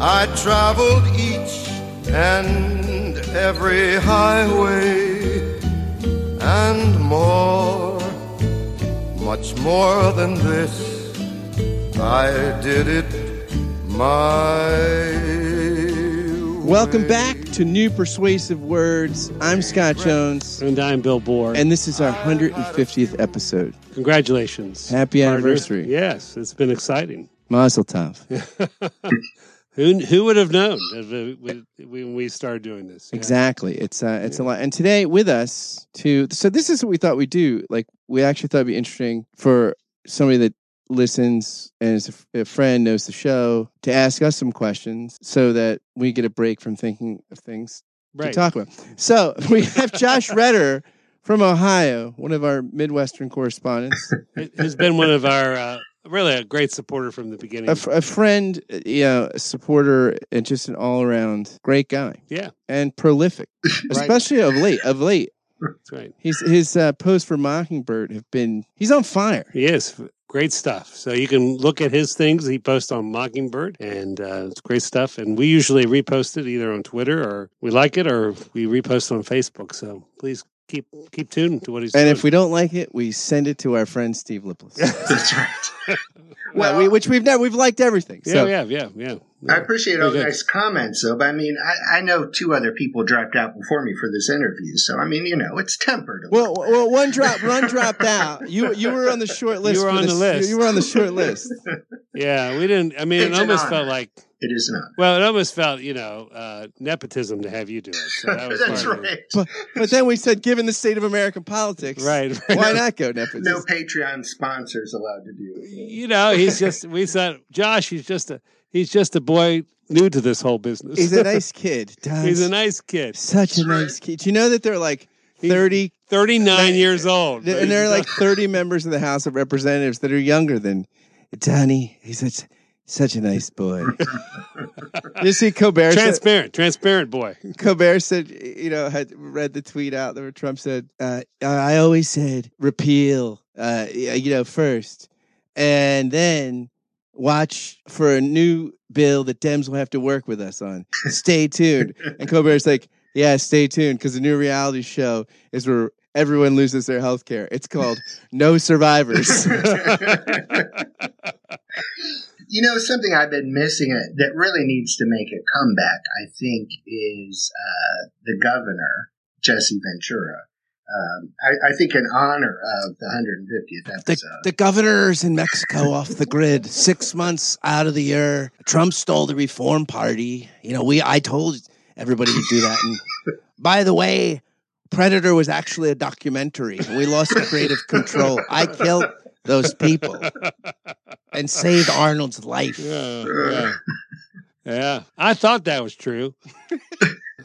I traveled each and every highway and more, much more than this. I did it my Welcome way. back to New Persuasive Words. I'm Scott Jones, And I'm Bill Borror. and this is our 150th episode. Congratulations. Happy partner. anniversary. Yes, it's been exciting. Mazel tov. Who who would have known we- we- when we started doing this? Yeah. Exactly. It's uh, it's a lot. And today with us to so this is what we thought we'd do. Like we actually thought it'd be interesting for somebody that listens and is a a friend knows the show to ask us some questions so that we get a break from thinking of things Right. to talk about. So we have Josh Retterer from Ohio, one of our Midwestern correspondents, Who's been one of our uh, really a great supporter from the beginning. a, f- a friend, you know, a supporter, and just an all around great guy yeah, and prolific, especially of late. Of late, that's right. He's, his uh, posts for Mockingbird have been, he's on fire. He is great stuff. So you can look at his things he posts on Mockingbird, and uh, it's great stuff. And we usually repost it either on Twitter or we like it, or we repost on Facebook. So please keep keep tuned to what he's And doing. if we don't like it, we send it to our friend Steve Lipless. That's right. well, we, which we've never, we've liked everything. yeah, So yeah, yeah, yeah. I appreciate all the nice comments, though. But I mean, I, I know two other people dropped out before me for this interview, so I mean, you know, it's tempered. A Well, bit. well, one drop, one dropped out. You you were on the short list. You were on this- the list. You were on the short list. Yeah, we didn't. I mean, it It's an almost felt like it is not. well, it almost felt you know uh, nepotism to have you do it. So that was That's part it. right. But, but then we said, given the state of American politics, Right, right. Why not go nepotism? No Patreon sponsors allowed to do it. You know, he's just. We said, Josh, he's just a he's just a boy new to this whole business. He's a nice kid. Doug. he's a nice kid. such a nice kid. Do you know that they're like thirty, Thirty nine years old, and there are like thirty members of the House of Representatives that are younger than Donnie. He's such such a nice boy. you see, Colbert. said- transparent, transparent boy. Colbert said, you know, had read the tweet out where Trump said, uh, I always said repeal, uh, you know, first, and then watch for a new bill that Dems will have to work with us on. Stay tuned. and Colbert's like, yeah, stay tuned because the new reality show is where everyone loses their health care. It's called No Survivors. You know, something I've been missing uh, that really needs to make a comeback, I think, is uh, the governor, Jesse Ventura. Um, I, I think in honor of the 150th the, episode. the governor's in Mexico off the grid, six months out of the year. Trump stole the Reform Party. You know, we I told everybody to do that. And by the way, Predator was actually a documentary. We lost creative control. I killed those people and saved Arnold's life. Yeah, yeah, yeah. I thought that was true.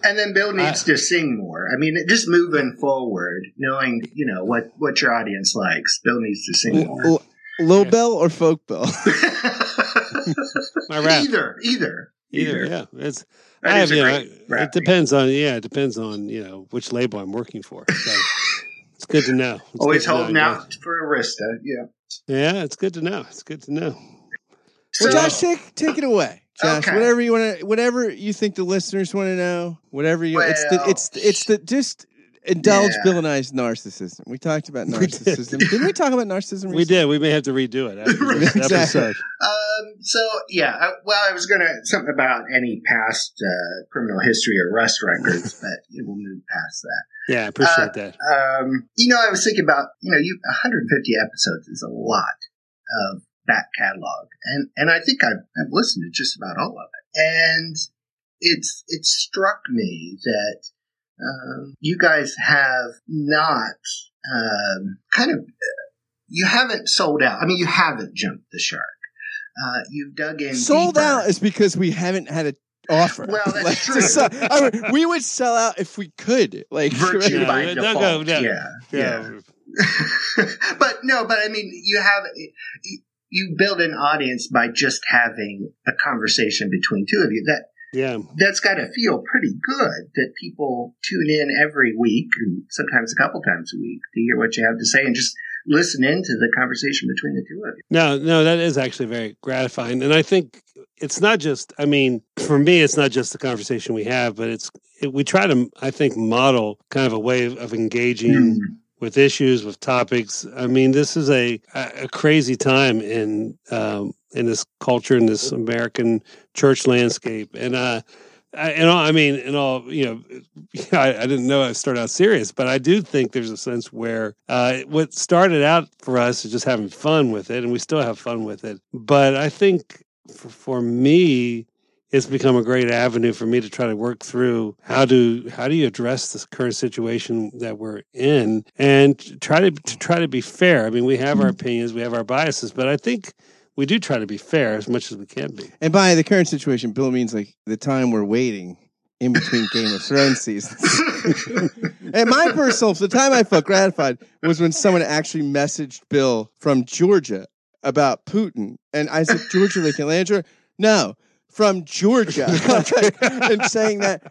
And then Bill needs to sing more. I mean, just moving forward, knowing you know what what your audience likes. Bill needs to sing more. L- low bell or folk bell? My rap. either, either, Either, yeah. It's I have, a you know, it depends on yeah, it depends on you know which label I'm working for. So it's good to know. It's Always good to know, holding yeah. out for Arista. Yeah. Yeah, it's good to know. It's good to know. Well, Josh, take take it away, Josh. Okay. Whatever you want to, whatever you think the listeners want to know, whatever you, it's the, Well, it's it's the just indulge yeah. Bill and I's narcissism. We talked about narcissism. Did. not we talk about narcissism? We did. We may have to redo it after this Exactly. episode. Uh, Um, so yeah, I, well, I was gonna something about any past uh, criminal history or arrest records, but we'll move past that. Yeah, I appreciate Uh, that. Um, you know, I was thinking about you know, you 150 episodes is a lot of back catalog, and and I think I've, I've listened to just about all of it, and it's it struck me that um, you guys have not um, kind of you haven't sold out. I mean, you haven't jumped the shark. Uh, you've dug in. Sold deeper. out is because we haven't had an offer. Well, that's Like, true. sell- I mean, we would sell out if we could. Like virtue Yeah, by no, default. no, no. Yeah, yeah. Yeah. but no, but I mean, you have you build an audience by just having a conversation between two of you. That Yeah. that's got to feel pretty good that people tune in every week and sometimes a couple times a week to hear what you have to say and just listen into the conversation between the two of you. No, no, that is actually very gratifying. And I think it's not just, I mean, for me, it's not just the conversation we have, but it's, it, we try to, I think, model kind of a way of, engaging Mm. with issues, with topics. I mean, this is a, a a crazy time in, um, in this culture, in this American church landscape. And, uh, I, and all, I mean, and all, you know, I, I didn't know I started out serious, but I do think there's a sense where uh, what started out for us is just having fun with it, and we still have fun with it. But I think for, for me, it's become a great avenue for me to try to work through how do how do you address this current situation that we're in, and try to, to try to be fair. I mean, we have our opinions, we have our biases, but I think we do try to be fair as much as we can be. And by the current situation, Bill means like the time we're waiting in between Game of Thrones seasons. and my personal, the time I felt gratified was when someone actually messaged Bill from Georgia about Putin. And I said, Georgia, like Atlanta? No, from Georgia. and saying that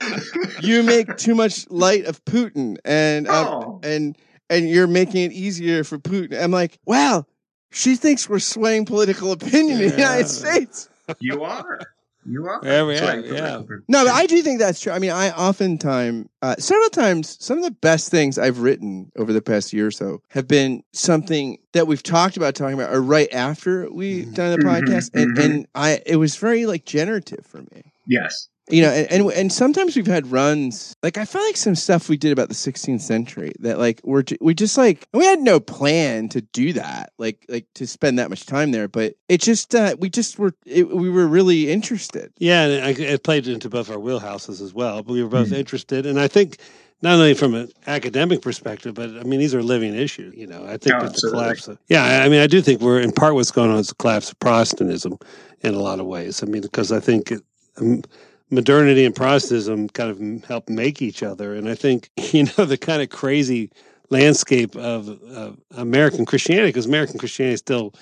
you make too much light of Putin and, um, Oh. and, and you're making it easier for Putin. I'm like, wow, she thinks we're swaying political opinion in the United States. You are. You are. Yeah, we are, yeah. No, but I do think that's true. I mean, I oftentimes, uh, several times, some of the best things I've written over the past year or so have been something that we've talked about talking about, or right after we've done the Mhm, podcast, and mhm. and I it was very like generative for me. Yes. You know, and, and and sometimes we've had runs like I felt like some stuff we did about the 16th century that like we're we just like we had no plan to do that like like to spend that much time there, but it just uh, we just were it, we were really interested. Yeah, and I, it played into both our wheelhouses as well. But we were both Mm. interested, and I think not only from an academic perspective, but I mean these are living issues. You know, I think Oh, that the absolutely. collapse. Of, yeah, I I mean I do think we're in part what's going on is the collapse of Protestantism in a lot of ways. I mean because I think. It, um, modernity and Protestantism kind of help make each other, and I think you know the kind of crazy landscape of, of American Christianity, because American Christianity still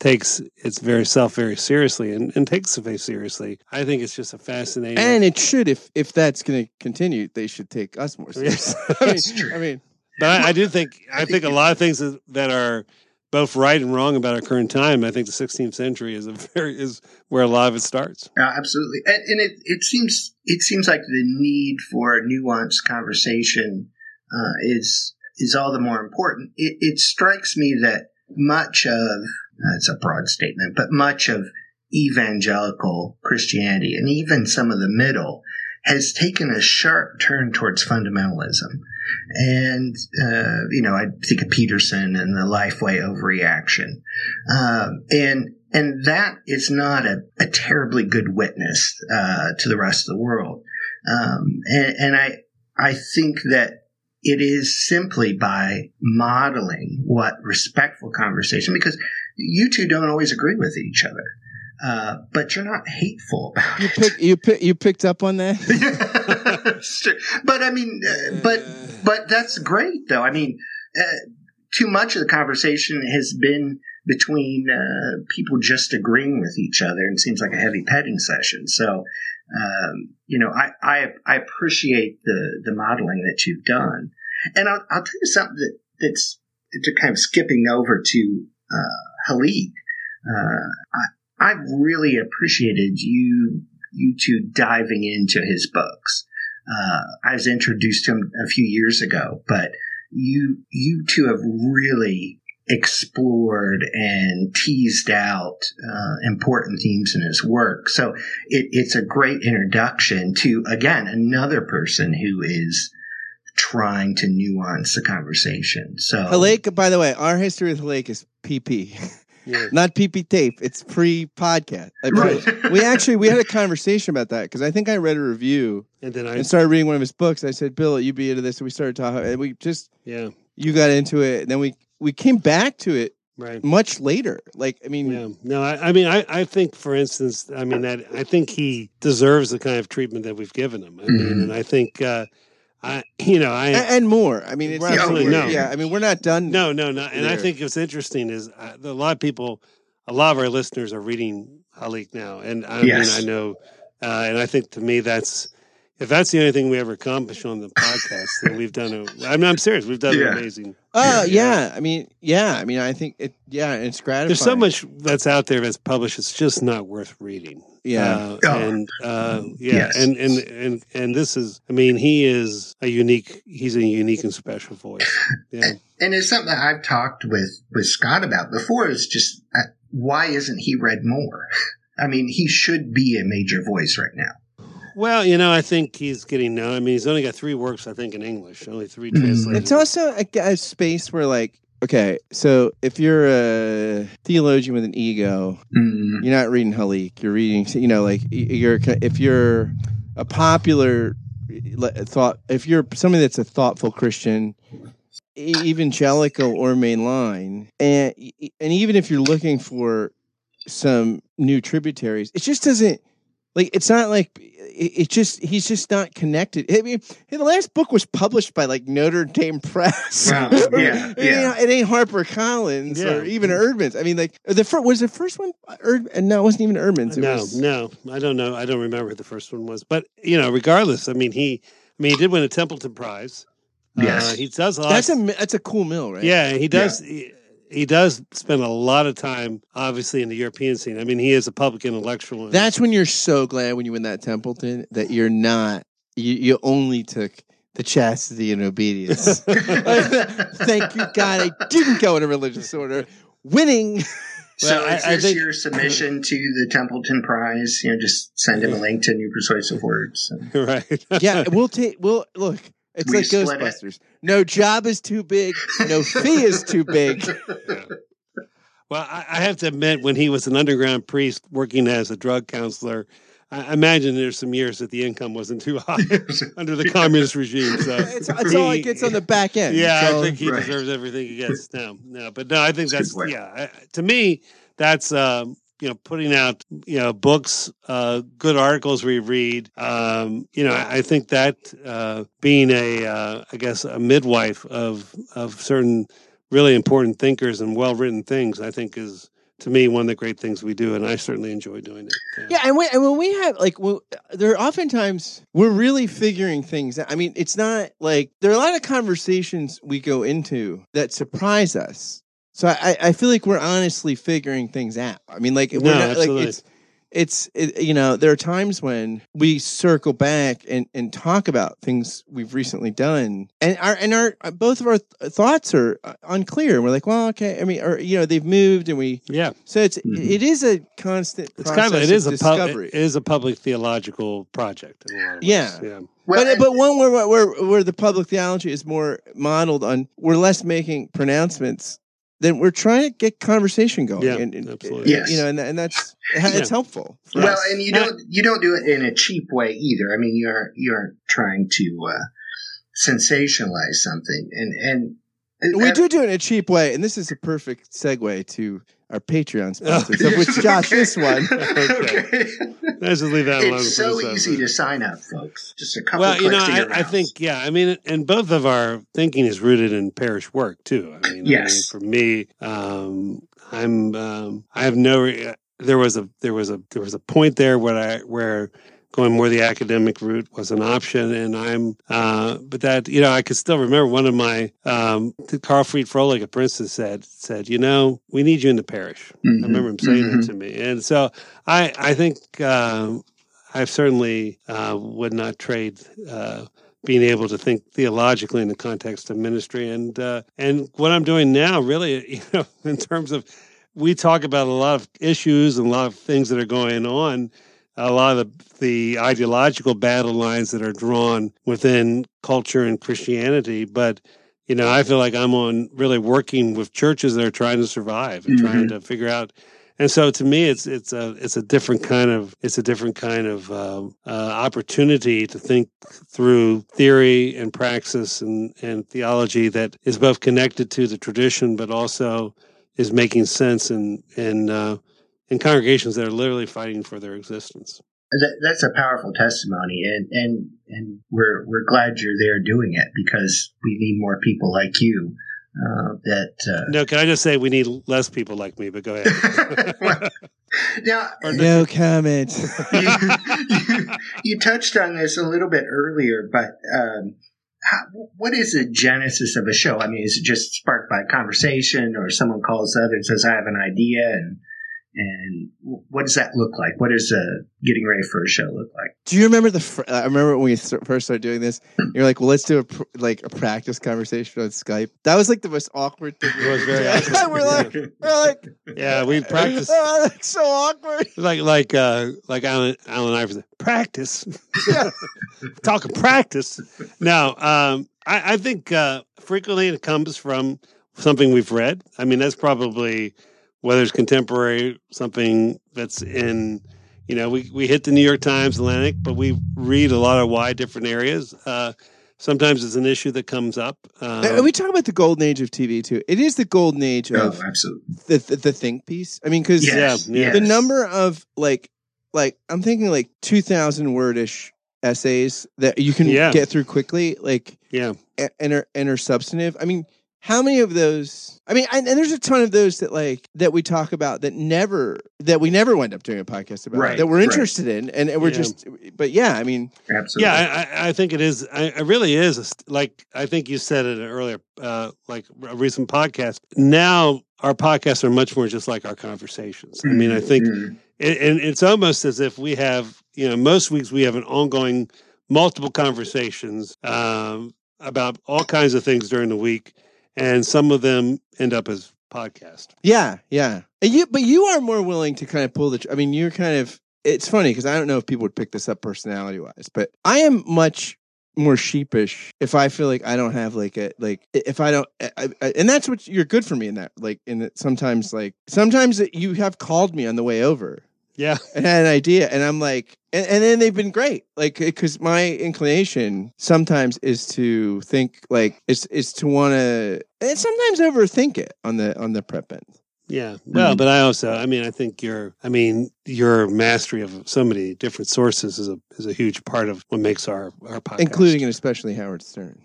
takes its very self very seriously and, and takes the faith seriously. I think it's just a fascinating And it should, if if that's going to continue, they should take us more seriously. I mean. I mean, But I, I do think I think, a lot of things that are both right and wrong about our current time. I think the 16th century is a very is where a lot of it starts. Uh, absolutely, and, and it, it seems it seems like the need for a nuanced conversation uh, is is all the more important. It, it strikes me that much of uh, a broad statement, but much of evangelical Christianity and even some of the middle has taken a sharp turn towards fundamentalism. And, uh, you know, I think of Peterson and the Lifeway overreaction. Um, and, and that is not a, a terribly good witness, uh, to the rest of the world. Um, and, and I, I think that it is simply by modeling what respectful conversation, because you two don't always agree with each other. Uh, but you're not hateful about you it. pick you pick you picked up on that. But I mean, uh, but but that's great though. I mean, uh, too much of the conversation has been between uh, people just agreeing with each other, and seems like a heavy petting session. So, um, you know, I, I I appreciate the the modeling that you've done, and I'll, I'll tell you something that that's to kind of skipping over to uh, Halik. Uh, I I really appreciated you you two diving into his books. Uh, I was introduced to him a few years ago, but you you two have really explored and teased out uh, important themes in his work. So it, it's a great introduction to again another person who is trying to nuance the conversation. So Halik, by the way, our history with Halik is PP, Yeah. not PP tape. It's pre-podcast. Right. We actually we had a conversation about that because I think I read a review And then I and started reading one of his books. I said, "Bill, you be into this," and we started talking, and we just yeah you got into it, and then we we came back to it right. much later. Like, I mean, Yeah. No, I, I mean, I, I think, for instance, I mean that I think he deserves the kind of treatment that we've given him. I mean, Mhm. and I think, uh, I, you know, I, a- and more. I mean, it's Right, definitely- no. Yeah, I mean, we're not done. no, no, no. And I think what's interesting is uh, a lot of people, a lot of our listeners are reading Halik now, and I Yes. mean, I know, uh, and I think to me that's. If that's the only thing we ever accomplish on the podcast, then we've done a. I mean, I'm serious. We've done Yeah. an amazing. Oh Yeah. yeah. I mean, yeah. I mean, I think it. Yeah, it's gratifying. There's so much that's out there that's published. It's just not worth reading. Yeah. Uh, and uh, yeah, Yes. and, and and and this is. I mean, he is a unique. He's a unique and special voice. Yeah, And it's something that I've talked with, with Scott about before is just uh, why isn't he read more? I mean, he should be a major voice right now. well, you know, I think he's getting known. I mean, he's only got three works, I think, in English. Only 3 translations. It's also a, a space where, like, okay, so if you're a theologian with an ego, Mm, you're not reading Halik. You're reading, you know, like you're if you're a popular thought, if you're somebody that's a thoughtful Christian, evangelical or mainline, and and even if you're looking for some new tributaries, it just doesn't like it's not like it, it just he's just not connected. I mean, hey, the last book was published by like Notre Dame Press. Wow, yeah, it, yeah. Ain't, it ain't Harper Collins Yeah. or even Eerdmans. I mean, like the first was the first one. Erd, no, it wasn't even Eerdmans. It no, was, no, I don't know. I don't remember who the first one was, but you know, regardless, I mean, he, I mean, he did win a Templeton Prize. Yes. uh, he does a lot. That's a that's a cool mill, right? Yeah, he does. He, he does spend a lot of time, obviously, in the European scene. I mean, he is a public intellectual. and- That's when you're so glad when you win that Templeton that you're not. You you only took the chastity and obedience. Thank you, God, I didn't go in a religious order. Winning. So Well, I- is I this think- your submission to the Templeton Prize? You know, just send him a link to New Persuasive Words. and- right. Yeah, we'll take. We'll look. It's We like split it. Ghostbusters. No job is too big. No fee is too big. Well, I, I have to admit, when he was an underground priest working as a drug counselor, I I imagine there's some years that the income wasn't too high under the communist regime. So It's, it's all it gets on the back end. Yeah, So- I think he Right. deserves everything he gets. No, no, but no, I think That's that's yeah. I, to me, that's um, you know putting out you know books, uh, good articles we read. Um, you know, I, think that uh, being a uh, I guess a midwife of of certain really important thinkers and well written things, I think is to me one of the great things we do, and I certainly enjoy doing it. Yeah, and, we, and when we have like, well, there are oftentimes we're really figuring things. out. I mean, it's not like there are a lot of conversations we go into that surprise us. So I, I feel like we're honestly figuring things out. I mean, like, we're No, not, like absolutely. it's it's it, you know there are times when we circle back and, and talk about things we've recently done and our and our both of our th- thoughts are uh, unclear we're like well okay i mean or you know they've moved and we Yeah, so it's Mhm. it is a constant it's kind of it is of a pub, it is a public theological project. In a lot of ways. Yeah. yeah. Well, but but one where, where where the public theology is more modeled on we're less making pronouncements then we're trying to get conversation going Yeah, and, and absolutely. Yes. you know and, and that's it's helpful well, us. and you don't you don't do it in a cheap way either. I mean, you're you're trying to uh, sensationalize something, and and we do do it in a cheap way and this is a perfect segue to our patreon sponsors of which josh is one okay. Let's just leave that alone. It's so easy episode. to sign up, folks. Just a couple. Well, you know, clicks to your I, I think, yeah, I mean, and both of our thinking is rooted in parish work too. I mean, Yes. I mean, for me, um, I'm, um, I have no. re- There was a, there was a, there was a point there where I, where going more the academic route was an option, and I'm, uh, but that, you know, I could still remember one of my, um, Karlfried Froehlich at Princeton said, said, you know, we need you in the parish. Mhm. I remember him saying Mhm. that to me, and so I I think um, I certainly uh, would not trade uh, being able to think theologically in the context of ministry, and uh, and what I'm doing now, really, you know, in terms of we talk about a lot of issues and a lot of things that are going on. A lot of the, the ideological battle lines that are drawn within culture and Christianity, but you know, I feel like I'm on really working with churches that are trying to survive and trying to figure out. And so, to me, it's it's a it's a different kind of it's a different kind of um, uh, opportunity to think through theory and praxis and and theology that is both connected to the tradition, but also, is making sense and, and, uh, in congregations that are literally fighting for their existence. That, that's a powerful testimony, and and and we're we're glad you're there doing it because we need more people like you. Uh, that uh, No, can I just say we need less people like me? But go ahead. Well, now No comment. you, you, you touched on this a little bit earlier, but um, how, what is the genesis of a show? I mean, is it just sparked by conversation, or someone calls the other and says, "I have an idea," and and what does that look like? What does uh, getting ready for a show look like? Do you remember the? Fr- I remember when we first started doing this. You're like, "Well, let's do a pr- like a practice conversation on Skype." That was like the most awkward thing. It was very awkward. we're like, we're like, yeah, we practice Oh, that's so awkward. like like uh, like Allen Allen Iverson. Practice, Yeah. talking practice. Now, um, I, I think uh, frequently it comes from something we've read. I mean, that's probably whether it's contemporary, something that's in. You know, we, we hit the New York Times, Atlantic, but we read a lot of wide different areas. Uh, sometimes it's an issue that comes up. Um, and we talk about the golden age of TV too. It is the golden age Oh, of absolutely. the, the the think piece. I mean, because Yes, yeah, the number of like like I'm thinking like two thousand wordish essays that you can Yeah. get through quickly, like yeah, and are and are substantive. I mean, how many of those? I mean, and, and there's a ton of those that like that we talk about that never that we never wind up doing a podcast about Right, that we're right. interested in, and, and we're Yeah. just. But yeah, I mean, Absolutely. Yeah, I, I- I think it is. I, it really is. Like I think you said it earlier, uh, like a recent podcast. Now our podcasts are much more just like our conversations. I mean, I think, Mhm. it, and it's almost as if we have, you know, most weeks we have an ongoing, multiple conversations um, about all kinds of things during the week, and some of them end up as podcast. yeah, yeah. And you, but you are more willing to kind of pull the. tr- I mean, you're kind of. It's funny because I don't know if people would pick this up personality wise, but I am much more sheepish if I feel like I don't have like a like if I don't I, I, and that's what you're good for me in that like in that sometimes like sometimes you have called me on the way over Yeah, and had an idea and i'm like and, and then they've been great like because my inclination sometimes is to think like it's, is to want to and sometimes overthink it on the on the prep end yeah. Well, mm-hmm. but I also, I mean, I think your, I mean, your mastery of so many different sources is a is a huge part of what makes our our podcast, including and especially howard stern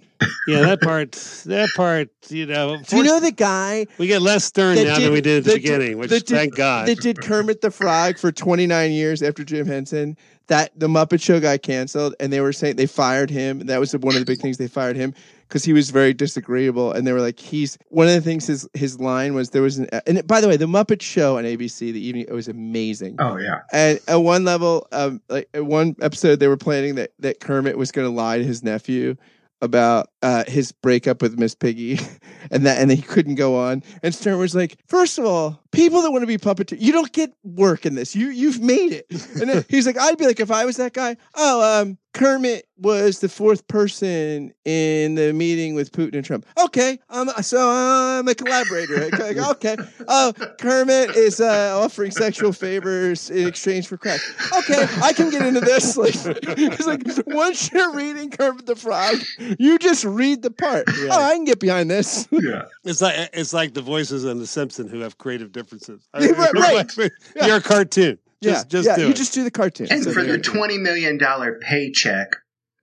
Yeah, that part. That part. You know. do you know the guy we get less stern now did- than we did at the did- beginning, which did- thank God. that did kermit the frog for 29 years after jim henson that the muppet show got canceled and they were saying they fired him that was one of the big things they fired him because he was very disagreeable and they were like he's one of the things his his line was there was an and by the way the muppet show on abc the evening it was amazing Oh yeah. and at one level um like at one episode they were planning that that kermit was going to lie to his nephew about uh, his breakup with Miss Piggy, and that, and he couldn't go on. And Stern was like, first of all, people that want to be puppeteer, you don't get work in this. You you've made it." And then he's like, "I'd be like, if I was that guy, oh, um, Kermit was the fourth person in the meeting with Putin and Trump. Okay, um, so I'm a collaborator. Okay, okay. Oh, Kermit is uh, offering sexual favors in exchange for crack. Okay, I can get into this. Like, it's like once you're reading Kermit the Frog, you just read the part. Yeah. Oh, I can get behind this. Yeah. it's like it's like the voices on The Simpson who have creative differences. Yeah, right, right. Yeah. You're a cartoon. yeah, Just, just yeah. do you it. just do the cartoon. And So for there the twenty million dollar paycheck,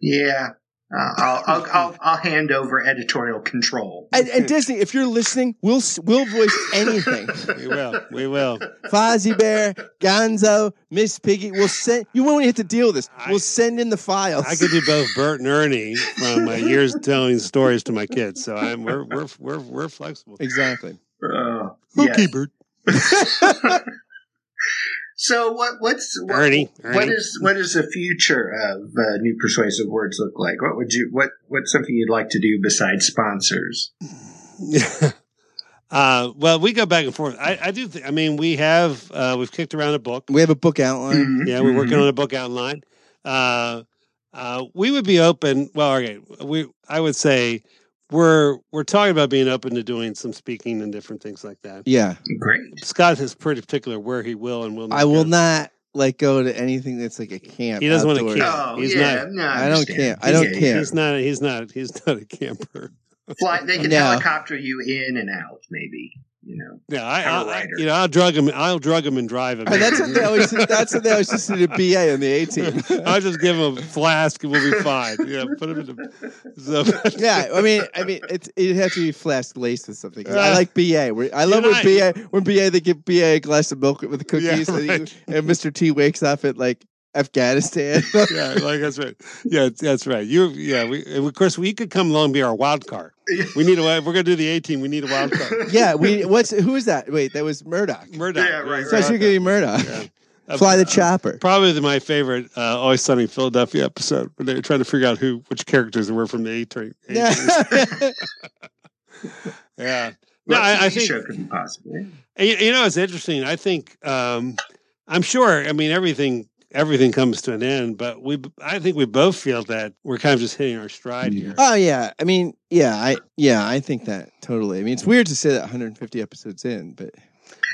yeah, uh, I'll, I'll I'll I'll hand over editorial control. and, and Disney, if you're listening, we'll we'll voice anything. we will. We will. Fozzie Bear, Gonzo, Miss Piggy. We'll send. You won't have to deal with this. We'll send in the files. I could do both Bert and Ernie from my years telling stories to my kids. So I'm we're we're we're, we're flexible. exactly. Uh, Okay, yes. Bert. So what what's what, Ernie, what Ernie. is what is the future of uh, new persuasive words look like? What would you what what's something you'd like to do besides sponsors? uh, well, we go back and forth. I, I do. Th- I mean, we have uh, we've kicked around a book. We have a book outline. Mhm, Yeah, we're working mhm. on a book outline. Uh, uh, we would be open. Well, okay, we I would say we're we're talking about being open to doing some speaking and different things like that. Yeah, Great. Scott is pretty particular where he will and will not. I will go. not like go to anything that's like a camp. He doesn't wanna outdoors. camp. Oh He's yeah, not- no, I don't understand. care. I don't Yeah, care. He's not. He's not. He's not a camper. Fly, they can No. helicopter you in and out, maybe. You know. Yeah, I, I'm a I, I writer. you know, I'll drug him. I'll drug him and drive him. And that's what they always. That's what they always used to do. BA in the A team. I'll just give him a flask and we'll be fine. Yeah, put him in the. So, Yeah, I mean, I mean, it's it has to be flask laced with something. 'Cause I uh, like BA. I love You when know, BA when BA they give BA a glass of milk with the cookies, and, he- and Mr. T wakes up at like Afghanistan. yeah, like that's right. Yeah, that's right. You, yeah. We, of course, we could come along and be our wild card. We need a. If we're gonna do the A team, we need a wild card. yeah, we. What's who is that? Wait, that was Murdock. Murdock. Yeah, right, So I should give you Murdock. Yeah. Uh, Fly the chopper. Probably the, my favorite uh, Always Sunny Philadelphia episode when they were trying to figure out who which characters were from the A train. Yeah. yeah. No, No, I, I TV think show could be possible. You, you know, it's interesting. I think um, I'm sure. I mean, everything everything comes to an end, but we I think we both feel that we're kind of just hitting our stride here. oh yeah, I mean, yeah, I yeah, I think that totally. I mean, it's weird to say that 150 episodes in, but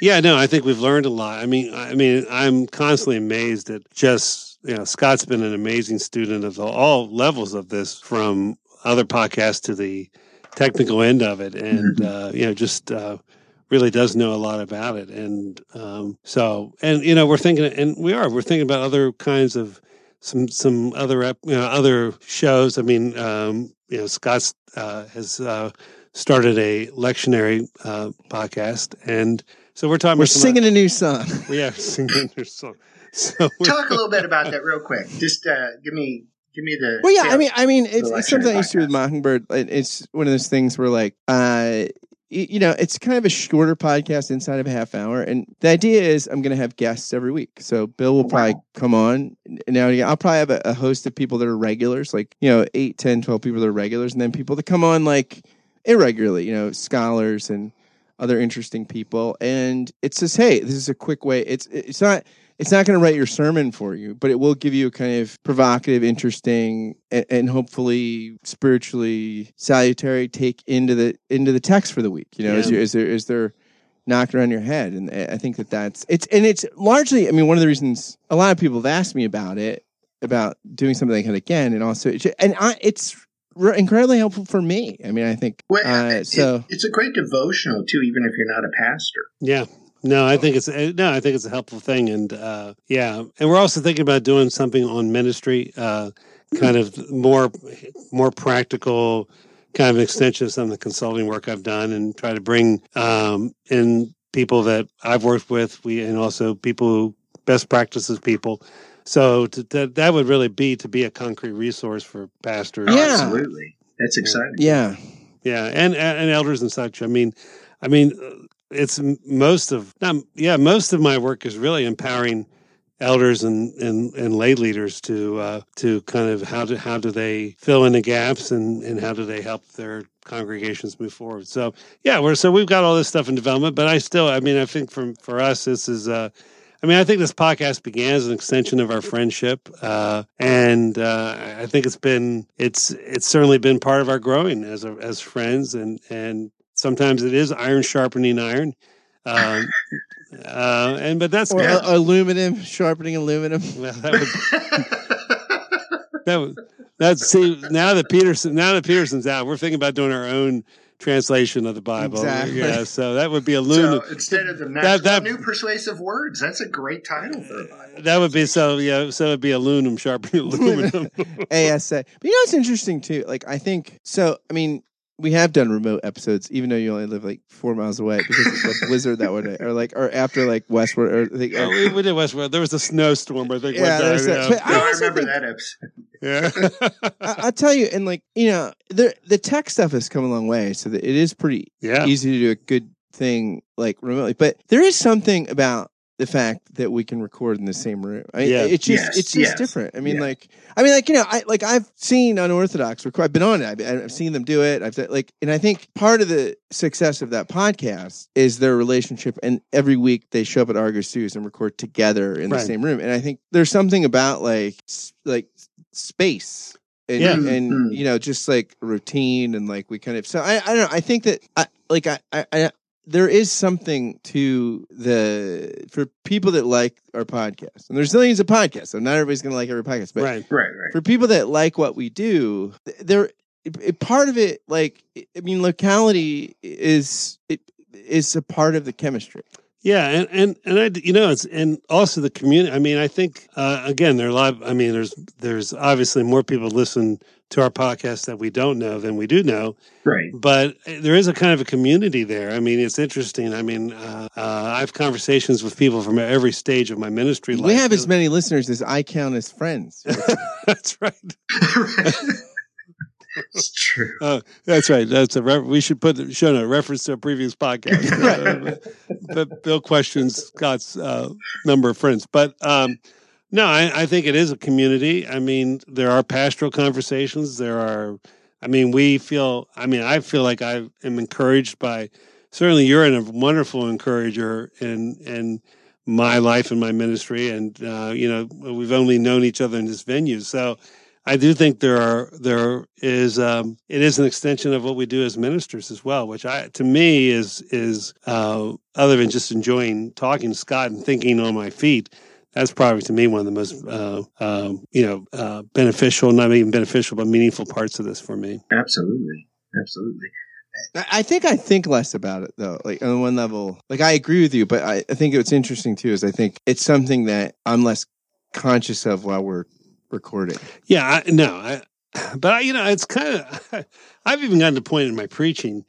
Yeah, no, I think we've learned a lot. I mean, I mean, I'm constantly amazed at just you know Scott's been an amazing student of the, all levels of this, from other podcasts to the technical end of it, and uh, you know, just uh, really does know a lot about it. And um, so, and you know, we're thinking, and we are, we're thinking about other kinds of some some other you know other shows. I mean, um, you know, Scott's uh, has uh, started a lectionary uh, podcast, and so we're talking. we're about some- singing a new song. We are singing a new song. So we're- Talk a little bit about that real quick. Just uh, give me give me the. Well, yeah, I mean, I mean, it's, it's something I lectionary used to do with Mockingbird. It's one of those things where, like, uh, y- you know, it's kind of a shorter podcast inside of a half hour, and the idea is I'm going to have guests every week. So Bill will probably Wow. come on. Now I'll probably have a, a host of people that are regulars, like you know, 8, 10, 12 people that are regulars, and then people that come on like irregularly, you know, scholars and other interesting people. And it says, hey, this is a quick way. It's it's not it's not going to write your sermon for you, but it will give you a kind of provocative, interesting, and, and hopefully spiritually salutary take into the into the text for the week. You know, is, Yeah. there, is there is there knocked around your head? And I think that that's it's and it's largely. I mean, one of the reasons a lot of people have asked me about it about doing something like that again, and also and I, it's incredibly helpful for me. I mean, I think Well, uh, it- so. it's a great devotional too, even if you're not a pastor. yeah. No, I think it's uh, no, I think it's a helpful thing, and uh, yeah, and we're also thinking about doing something on ministry, uh, kind of more more practical, kind of extension of some of the consulting work I've done, and try to bring um, in people that I've worked with, we and also people who best practices people. So to, that that would really be to be a concrete resource for pastors. Yeah. absolutely. That's exciting. Yeah, yeah and and elders and such i mean i mean it's most of not, yeah most of my work is really empowering elders and and, and lay leaders to uh, to kind of how do how do they fill in the gaps and and how do they help their congregations move forward. So yeah we're so we've got all this stuff in development but i still i mean i think from for us this is uh I mean, I think this podcast began as an extension of our friendship, uh, and uh, I think it's been it's it's certainly been part of our growing as a, as friends, and and sometimes it is iron sharpening iron, um, uh, and but that's or good. aluminum sharpening aluminum. Well, that would that would that's see now that Peterson now that Peterson's out, we're thinking about doing our own translation of the Bible. Exactly. Yeah, so that would be a so instead of the That- that- new persuasive words, that's a great title for a Bible. That would be so yeah. So it'd be aluminum sharpening aluminum. ASA. But you know it's interesting too? Like I think so. I mean, we have done remote episodes, even though you only live like four miles away because of the blizzard that one day, or like, or after like Westworld, or, like, Oh, we, we did Westworld. There was a snowstorm, I think. Yeah, one there's time, that. yeah. But I No, I also remember think- that episode. yeah. I, I'll tell you, and like you know, the the tech stuff has come a long way, so that it is pretty yeah. easy to do a good thing like remotely. But there is something about the fact that we can record in the same room. I, Yeah. it's just Yes, it's just yes. different. I mean, Yeah. like I mean, like you know, I like I've seen unorthodox record. I've been on it. I've, I've seen them do it. I've done- like, and I think part of the success of that podcast is their relationship. And every week they show up at Argus Studios and record together in the same room. And I think there's something about like like space. And, Yeah. and Mhm. you know, just like routine and like we kind of so I I don't know. I think that I like I I, I there is something to the for people that like our podcast, and there's millions of podcasts, so not everybody's going to like every podcast, but right. Right, right. for people that like what we do, th- there it, it- part of it, like I mean, locality is it is a part of the chemistry. Yeah, and and and I, you know, it's and also the community. I mean, I think uh, again, there are a lot. Of, I mean, there's there's obviously more people listen to our podcast that we don't know than we do know. Right. But there is a kind of a community there. I mean, it's interesting. I mean, uh, uh, I have conversations with people from every stage of my ministry. Life. We life. have as many listeners as I count as friends. That's right. it's true. Uh, that's right. That's a re- we should put the show note reference to a previous podcast. Uh, but Bill questions Scott's uh, number of friends, but um, no, I, I think it is a community. I mean, there are pastoral conversations. There are. I mean, we feel. I mean, I feel like I am encouraged by. Certainly, you're a wonderful encourager in in my life and my ministry, and uh, you know, we've only known each other in this venue, so. I do think there are there is um, it is an extension of what we do as ministers as well, which I to me is is uh, other than just enjoying talking to Scott and thinking on my feet. That's probably to me one of the most uh, uh, you know uh, beneficial, not even beneficial, but meaningful parts of this for me. Absolutely, absolutely. I I think I think less about it though. Like on one level, like I agree with you, but I, I think what's interesting too is I think it's something that I'm less conscious of while we're recording. Yeah, I, no, I, but I, you know, it's kind of. I've even gotten to the point in my preaching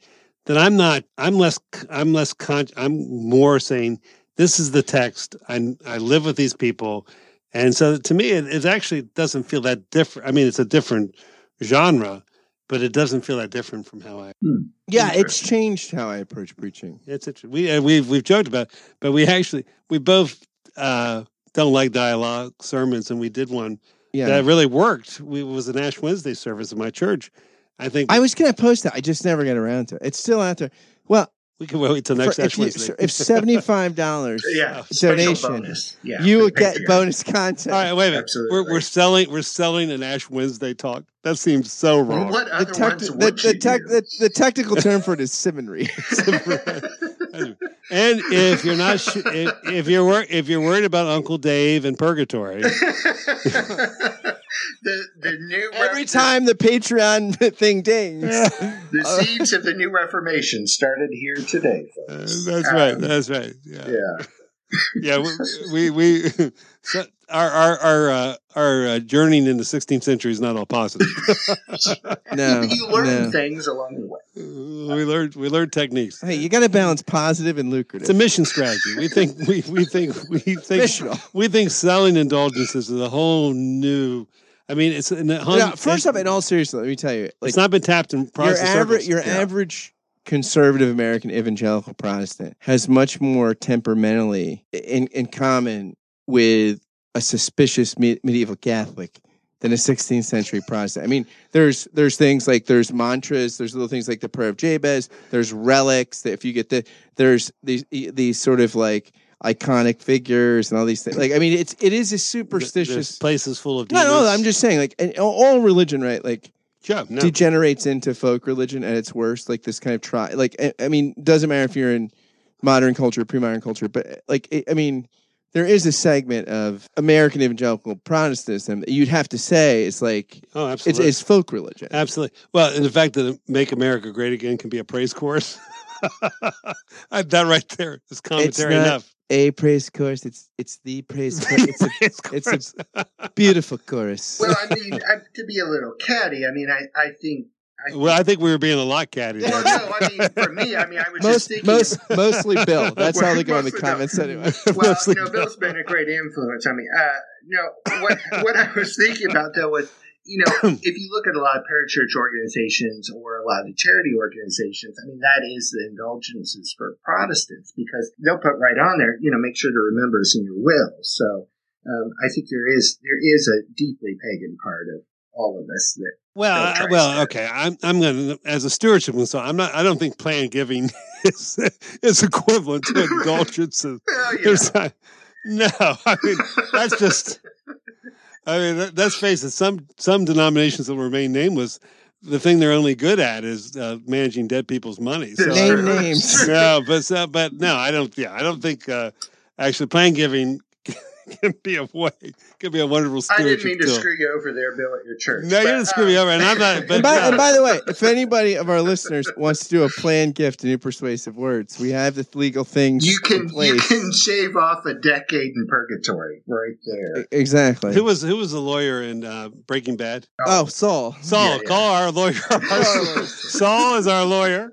that I'm not. I'm less. I'm less. Con- I'm more saying this is the text. I I live with these people, and so to me, it, it actually doesn't feel that different. I mean, it's a different genre, but it doesn't feel that different from how I. Yeah, it's changed how I approach preaching. It's interesting. We uh, we've we've joked about, it, but we actually we both uh, don't like dialogue sermons, and we did one Yeah, that really worked. We it was an Ash Wednesday service in my church. I think I was going to post that. I just never got around to it. It's still out there. Well, we can wait till next for- Ash if, you, Wednesday. if seventy five dollars, Yeah, donation. bonus. Yeah, you will get Patreon. bonus content. All right, wait a minute. Absolutely. We're, we're selling we're selling an Ash Wednesday talk. That seems so wrong. what The, other tec- ones the, would the, you tec- the, the technical term for it is seminary. and if you're not sh- if, if you're wor- if you're worried about Uncle Dave and Purgatory, the the new Every ref- time the Patreon thing dings. the seeds of the new Reformation started here today, Uh, folks. that's right. That's right. Yeah, Yeah, yeah. We we, we so our our our uh, our uh, journeying in the 16th century is not all positive. No, you, you learn no. things along the way. we learned we learned techniques. Hey, you got to balance positive and lucrative. It's a mission strategy. We think we we think we think Missional. we think selling indulgences is a whole new. I mean, it's in a hun- Now, first it- up, in all seriousness, let me tell you, like it's not been tapped in your average, your Yeah. average conservative American evangelical Protestant has much more temperamentally in in common with a suspicious me- medieval Catholic than a 16th century Protestant. I mean, there's there's things like there's mantras, there's little things like the prayer of Jabez, there's relics that if you get the there's these these sort of like iconic figures and all these things. Like I mean, it's it is a superstitious. places full of No, demons. no, I'm just saying, like all religion, right? Like yeah, no. degenerates into folk religion at its worst. Like this kind of try. Like I, I mean, doesn't matter if you're in modern culture, pre-modern culture, but like it, I mean, there is a segment of American evangelical Protestantism that you'd have to say is like oh, it's absolutely, it's folk religion. absolutely. Well, and the fact that "Make America Great Again" can be a praise chorus. I- that right there is commentary not- enough. A praise chorus. It's it's the praise. chorus. It's a Praise it's a- beautiful chorus. Well, I mean, I, to be a little catty, I mean, I, I think. I well, I think we were being a lot catty. well, no, I mean, for me, I mean, I was just thinking. most mostly Bill. That's how they go in the Mostly Bill. comments anyway. well, Mostly you know, Bill's been a great influence on me. Uh, no, what what I was thinking about though was, you know, if you look at a lot of parachurch organizations or a lot of the charity organizations, I mean, that is the indulgences for Protestants because they'll put right on there, you know, make sure to remember us in your will. So um, I think there is there is a deeply pagan part of all of us that Well, I- well, okay. I'm I'm going to as a stewardship so I'm not. I don't think plan giving is is equivalent to indulgences. well, you There's know, not- no, I mean that's just. I mean, that, let's face it. Some some denominations that remain nameless, the thing they're only good at is uh, managing dead people's money. So, Name names. no, but so, but no, I don't. Yeah, I don't think uh, actually plan giving can be a way, can be a wonderful I didn't mean to tool. screw you over there, Bill, at your church. No, you didn't screw me uh, over, and I'm not. But And by, and by the way, if anybody of our listeners wants to do a planned gift to new persuasive words, we have the legal things You in can you can shave off a decade in purgatory right there. exactly. who was who was the lawyer in uh, Breaking Bad? oh, Saul. Saul. Yeah, yeah. Call our lawyer. Saul is our lawyer.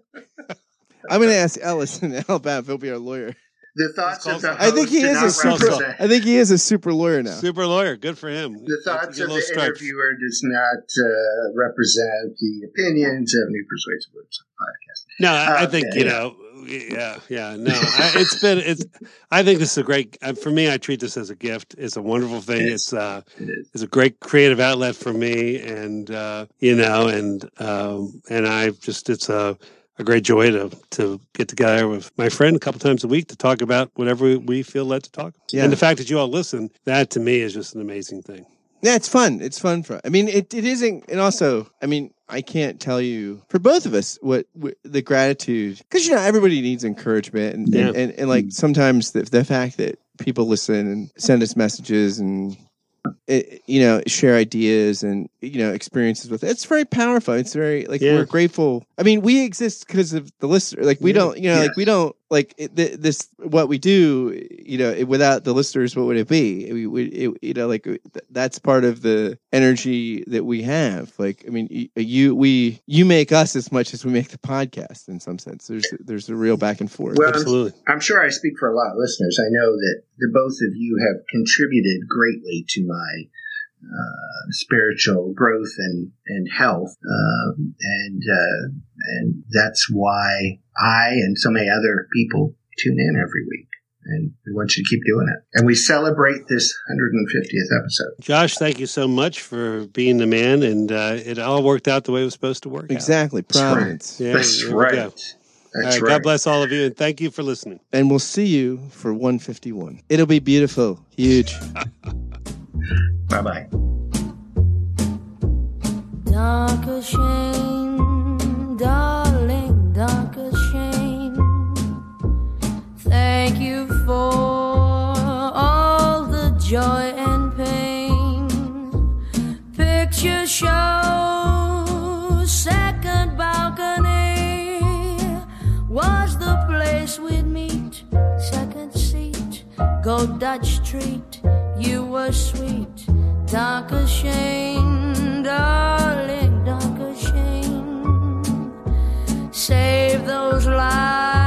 I'm going to ask Ellis in Alabama if he'll be our lawyer. The thoughts It's of the called- I think he is a super. I think he is a super lawyer now. Super lawyer. Good for him. The thoughts Get a of little the stripes. interviewer does not uh, represent the opinions of New Persuasive Words podcast. No, I, I Uh, think yeah, you yeah. know. Yeah, yeah. No, I, it's been. It's. I think this is a great. uh, For me, I treat this as a gift. It's a wonderful thing. It is. It's. uh It is. It's a great creative outlet for me, and uh, you know, and um, and I just it's a a great joy to to get together with my friend a couple times a week to talk about whatever we feel led to talk. Yeah. And the fact that you all listen, that to me is just an amazing thing. Yeah, it's fun. It's fun for. I mean, it, it isn't, and also, I mean, I can't tell you for both of us what, what the gratitude because you know everybody needs encouragement, and Yeah. and, and, and like mm. sometimes the the fact that people listen and send us messages and. It, you know, share ideas and you know experiences with it. It's very powerful. It's very like Yeah. we're grateful. I mean, we exist because of the listener. Like we Yeah. don't, you know, Yeah. like we don't like th- this. What we do, you know, it, without the listeners, what would it be? We, we it, you know, like th- that's part of the energy that we have. Like, I mean, y- uh, you, we, you make us as much as we make the podcast. In some sense, there's there's a real back and forth. Well, Absolutely. I'm sure I speak for a lot of listeners. I know that the both of you have contributed greatly to my uh, spiritual growth and and health, um, and uh, and that's why I and so many other people tune in every week. And we want you to keep doing it. And we celebrate this 150th episode. Josh, thank you so much for being the man, and uh, it all worked out the way it was supposed to work. out. exactly, That's right. Yeah, That's right. go. That's All right, right. God bless all of you, and thank you for listening. And we'll see you for 151. It'll be beautiful, huge. Bye bye. Darling. Thank you for all the joy and pain. Picture show, second balcony was the place we'd meet. Second seat, go Dutch treat, you were sweet. Danke schön, darling, danke schön. Save those lives